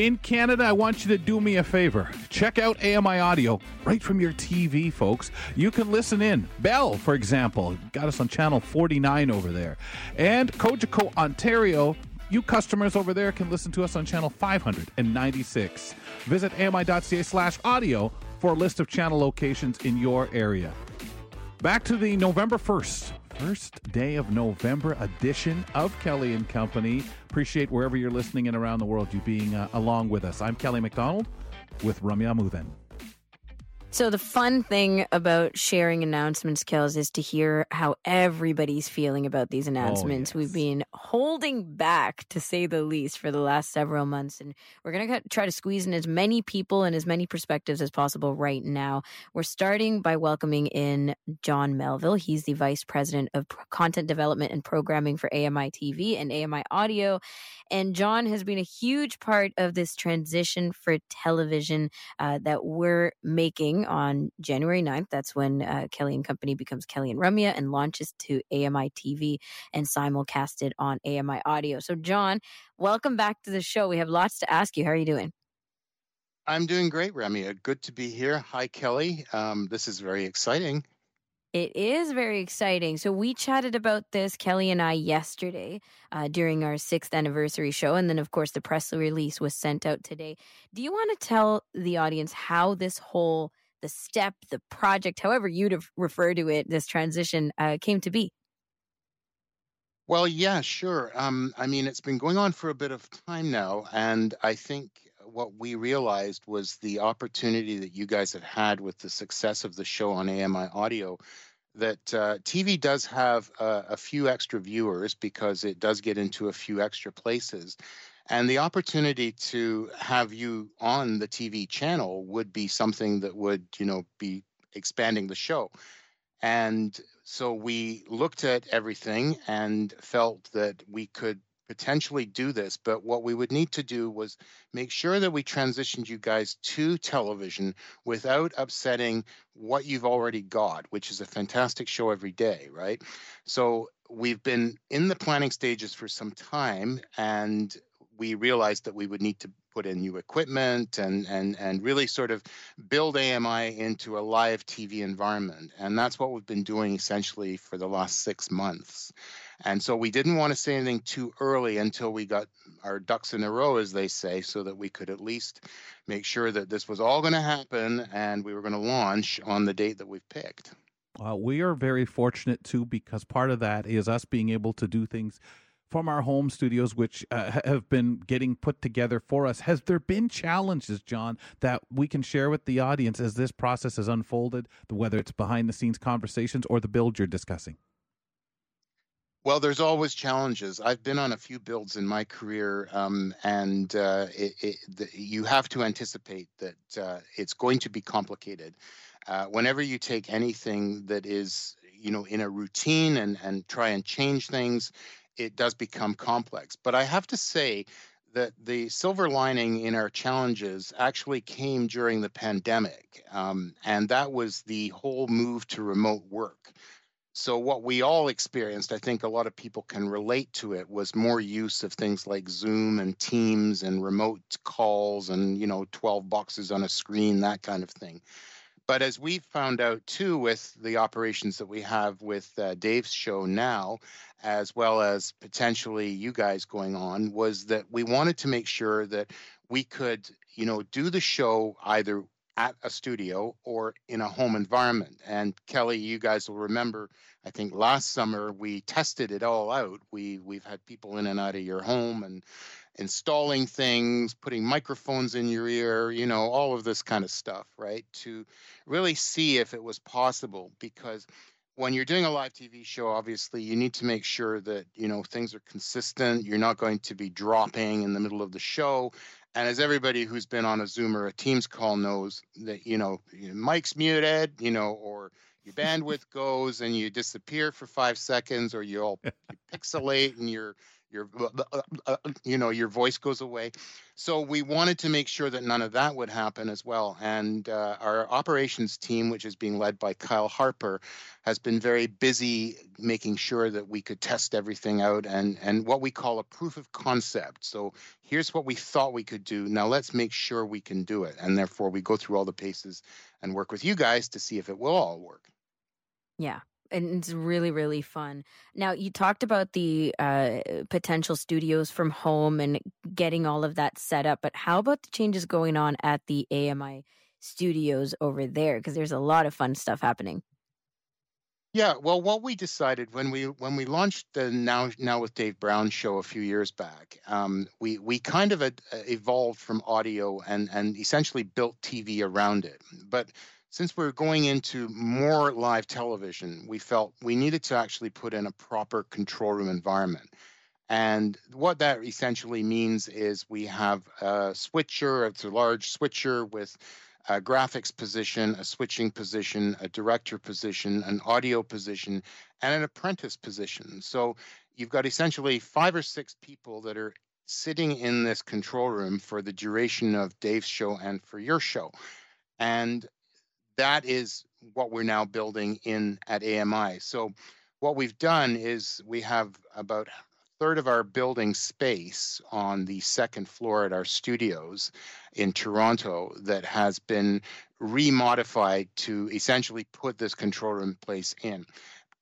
In Canada, I want you to do me a favor. Check out AMI Audio right from your TV, folks. You can listen in. Bell, for example, got us on channel 49 over there. And Cogeco, Ontario, you customers over there can listen to us on channel 596. Visit ami.ca slash audio for a list of channel locations in your area. Back to the November 1st, first day of November edition of Kelly and Company. Appreciate wherever you're listening and around the world you being uh, along with us. I'm Kelly McDonald with Ramya Amuthan. So the fun thing about sharing announcements, Kells, is to hear how everybody's feeling about these announcements. Oh, yes. We've been holding back, to say the least, for the last several months, and we're going to try to squeeze in as many people and as many perspectives as possible right now. We're starting by welcoming in John Melville. He's the vice president of content development and programming for AMI TV and AMI Audio, and John has been a huge part of this transition for television uh, that we're making on January 9th. That's when uh, Kelly and Company becomes Kelly and Ramya and launches to AMI TV and simulcasted on AMI Audio. So, John, welcome back to the show. We have lots to ask you. How are you doing? I'm doing great, Ramya. Good to be here. Hi, Kelly. Um, this is very exciting. It is very exciting. So we chatted about this, Kelly and I, yesterday uh, during our sixth anniversary show, and then of course the press release was sent out today. Do you want to tell the audience how this whole the step, the project, however you'd refer to it, this transition uh, came to be? Well, yeah, sure. Um, I mean, it's been going on for a bit of time now, and I think what we realized was the opportunity that you guys have had with the success of the show on AMI Audio. That uh, TV does have a, a few extra viewers because it does get into a few extra places. And the opportunity to have you on the TV channel would be something that would, you know, be expanding the show. And so we looked at everything and felt that we could potentially do this, but what we would need to do was make sure that we transitioned you guys to television without upsetting what you've already got, which is a fantastic show every day, right? So we've been in the planning stages for some time and we realized that we would need to put in new equipment and and and really sort of build AMI into a live TV environment. And that's what we've been doing essentially for the last six months. And so we didn't want to say anything too early until we got our ducks in a row, as they say, so that we could at least make sure that this was all going to happen and we were going to launch on the date that we've picked. Uh, we are very fortunate too because part of that is us being able to do things from our home studios, which uh, have been getting put together for us. Has there been challenges, John, that we can share with the audience as this process has unfolded, whether it's behind the scenes conversations or the build you're discussing? Well, there's always challenges. I've been on a few builds in my career, um, and uh, it, it, the, you have to anticipate that uh, it's going to be complicated. Uh, whenever you take anything that is, you know, in a routine and and try and change things, it does become complex. But I have to say that the silver lining in our challenges actually came during the pandemic, um, and that was the whole move to remote work. So what we all experienced, I think a lot of people can relate to it, was more use of things like Zoom and Teams and remote calls and you know 12 boxes on a screen, that kind of thing. But as we've found out too, with the operations that we have with uh, Dave's show now, as well as potentially you guys going on, was that we wanted to make sure that we could, you know, do the show either at a studio or in a home environment. And Kelly, you guys will remember, I think last summer we tested it all out. We we've had people in and out of your home and installing things, putting microphones in your ear, you know, all of this kind of stuff, right? To really see if it was possible because when you're doing a live TV show, obviously you need to make sure that you know things are consistent. You're not going to be dropping in the middle of the show. And as everybody who's been on a Zoom or a Teams call knows, that you know, your mic's muted, you know, or your bandwidth goes and you disappear for five seconds, or you'll you pixelate and you're your uh, uh, uh, you know your voice goes away. So we wanted to make sure that none of that would happen as well. And uh, our operations team which is being led by kyle harper has been very busy making sure that we could test everything out and and what we call a proof of concept. So here's what we thought we could do. Now let's make sure we can do it. And therefore we go through all the paces and work with you guys to see if it will all work. Yeah and it's really really fun. Now you talked about the uh, potential studios from home and getting all of that set up but how about the changes going on at the ami studios over there? Because there's a lot of fun stuff happening yeah well what we decided when we when we launched the now now with dave brown show a few years back um, we we kind of evolved from audio and and essentially built tv around it but since we're going into more live television, we felt we needed to actually put in a proper control room environment. And what that essentially means is we have a switcher, it's a large switcher with a graphics position, a switching position, a director position, an audio position, and an apprentice position. So you've got essentially five or six people that are sitting in this control room for the duration of Dave's show and for your show. And that is what we're now building in at AMI. So what we've done is we have about third of our building space on the second floor at our studios in Toronto that has been remodified to essentially put this control room place in.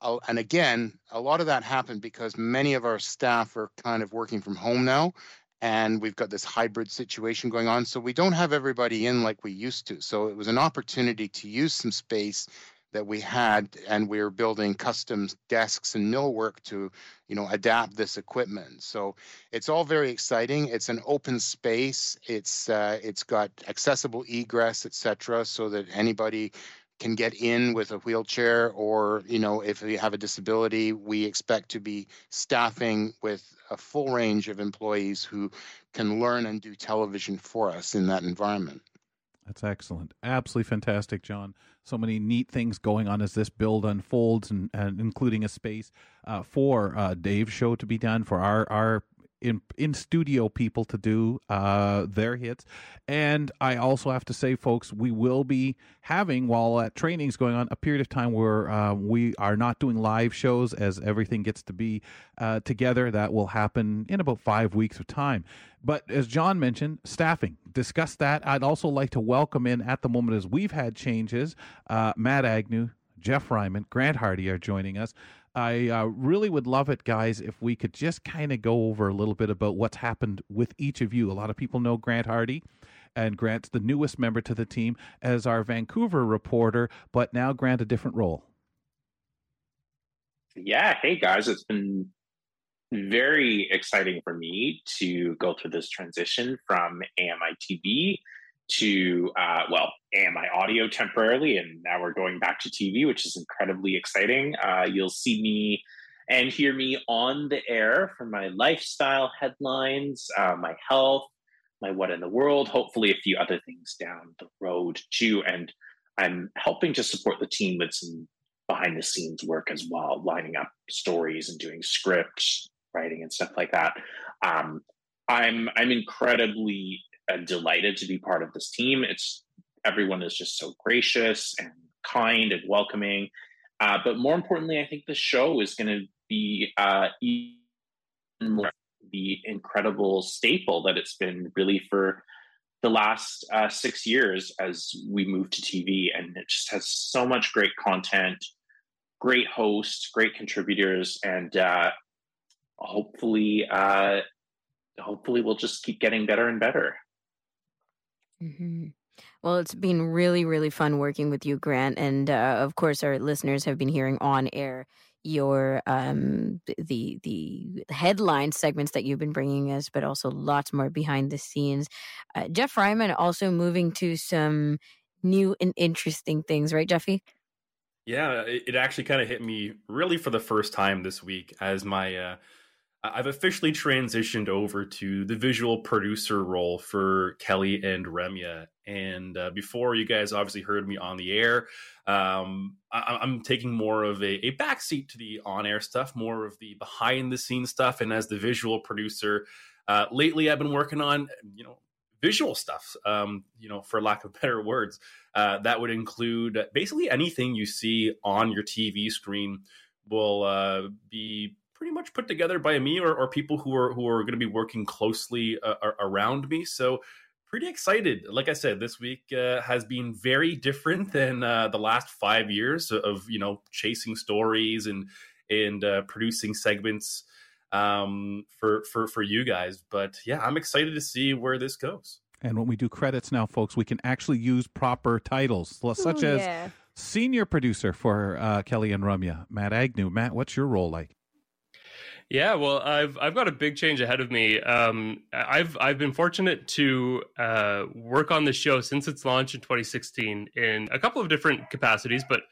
Uh, and again, a lot of that happened because many of our staff are kind of working from home now and we've got this hybrid situation going on. So we don't have everybody in like we used to. So it was an opportunity to use some space that we had, and we are building custom desks and millwork to, you know, adapt this equipment. So it's all very exciting. It's an open space. It's uh, it's got accessible egress, etc., so that anybody can get in with a wheelchair or you know if you have a disability we expect to be staffing with a full range of employees who can learn and do television for us in that environment that's excellent. Absolutely fantastic john. So many neat things going on as this build unfolds and, and including a space uh, for uh, dave's show to be done for our our in in studio people to do uh, their hits. And I also have to say, folks, we will be having while that training is going on a period of time where uh, we are not doing live shows as everything gets to be uh, together. That will happen in about five weeks of time. But as John mentioned, staffing. Discuss that. I'd also like to welcome in at the moment as we've had changes. Uh, Matt Agnew, Jeff Ryman, Grant Hardy are joining us. I uh, really would love it, guys, if we could just kind of go over a little bit about what's happened with each of you. A lot of people know Grant Hardy, and Grant's the newest member to the team as our Vancouver reporter, but now Grant a different role. Yeah, hey guys, it's been very exciting for me to go through this transition from AMI TV to uh, well AMI audio temporarily, and now we're going back to TV, which is incredibly exciting. Uh, you'll see me and hear me on the air for my lifestyle headlines, uh, my health, my what in the world, hopefully a few other things down the road too. And I'm helping to support the team with some behind the scenes work as well, lining up stories and doing scripts, writing and stuff like that. Um, I'm I'm incredibly uh, delighted to be part of this team. It's everyone is just so gracious and kind and welcoming. Uh, but more importantly, I think the show is going to be uh, the incredible staple that it's been really for the last uh, six years as we move to TV. And it just has so much great content, great hosts, great contributors, and uh, hopefully, uh, hopefully, we'll just keep getting better and better. Mm-hmm. Well, it's been really, really fun working with you, Grant. And uh, of course, our listeners have been hearing on air your um the the headline segments that you've been bringing us but also lots more behind the scenes uh, jeff ryman also moving to some new and interesting things right jeffy yeah it, it actually kind of hit me really for the first time this week as my uh I've officially transitioned over to the visual producer role for Kelly and Ramya. And uh, before you guys obviously heard me on the air, um, I- am taking more of a, a backseat to the on air stuff, more of the behind the scenes stuff. And as the visual producer, uh, lately I've been working on, you know, visual stuff, um, you know, for lack of better words. Uh, that would include basically anything you see on your TV screen will uh, be pretty much put together by me or, or people who are who are going to be working closely uh, around me. So pretty excited. Like I said, this week uh, has been very different than uh, the last five years of you know chasing stories and and uh, producing segments um, for for for you guys. But yeah, I'm excited to see where this goes. And when we do credits now, folks, we can actually use proper titles, such Ooh, as yeah. senior producer for uh, Kelly and Ramya, Matt Agnew. Matt, what's your role like? Yeah, well, I've I've got a big change ahead of me. Um, I've I've been fortunate to uh, work on the show since its launch in 2016 in a couple of different capacities, but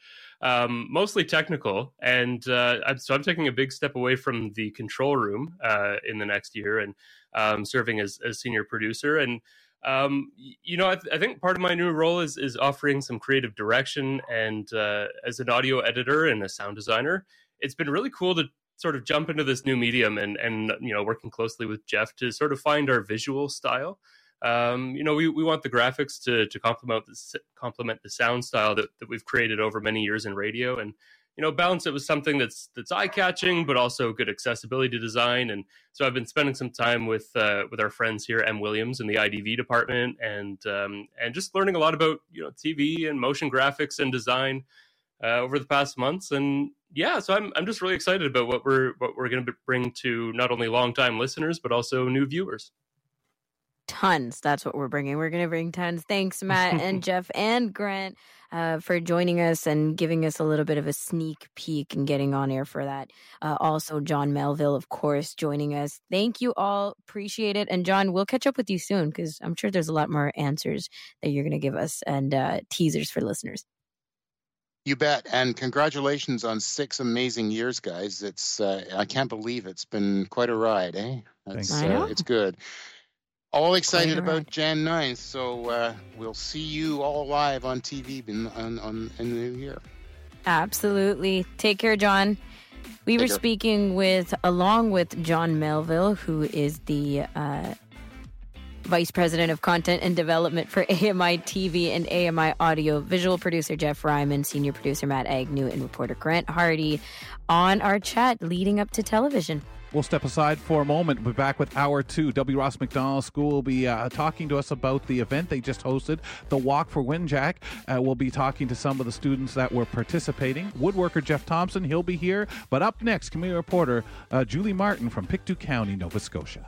um, mostly technical. And uh, I'm, so I'm taking a big step away from the control room uh, in the next year and um, serving as, as senior producer. And um, you know, I, th- I, think part of my new role is is offering some creative direction. And uh, as an audio editor and a sound designer, it's been really cool to sort of jump into this new medium and and you know working closely with Jeff to sort of find our visual style. Um, you know, we, we want the graphics to to complement the complement the sound style that, that we've created over many years in radio, and you know, balance it with something that's that's eye catching, but also good accessibility design. And so I've been spending some time with uh, with our friends here, M Williams in the IDV department, and um, and just learning a lot about you know TV and motion graphics and design uh, over the past months. And yeah, so I'm I'm just really excited about what we're what we're going to bring to not only longtime listeners but also new viewers. Tons. That's what we're bringing. We're going to bring tons. Thanks, Matt and Jeff and Grant, uh, for joining us and giving us a little bit of a sneak peek and getting on air for that. Uh, also, John Melville, of course, joining us. Thank you all. Appreciate it. And John, we'll catch up with you soon because I'm sure there's a lot more answers that you're going to give us and uh, teasers for listeners. You bet. And congratulations on six amazing years, guys. It's uh, I can't believe it's been quite a ride, eh? That's, uh, it's good. All excited about Jan 9th, so uh, we'll see you all live on TV in, on, on, in the new year. Absolutely. Take care, John. We Take were care. speaking with, along with John Melville, who is the uh, Vice President of Content and Development for AMI TV and AMI Audio, visual producer Jeff Ryman, senior producer Matt Agnew, and reporter Grant Hardy on our chat leading up to television. We'll step aside for a moment. We'll be back with hour two. W. Ross McDonald School will be uh, talking to us about the event they just hosted, the Walk for Wenjack. Uh, we'll be talking to some of the students that were participating. Woodworker Jeff Thompson, he'll be here. But up next, community reporter uh, Julie Martin from Pictou County, Nova Scotia.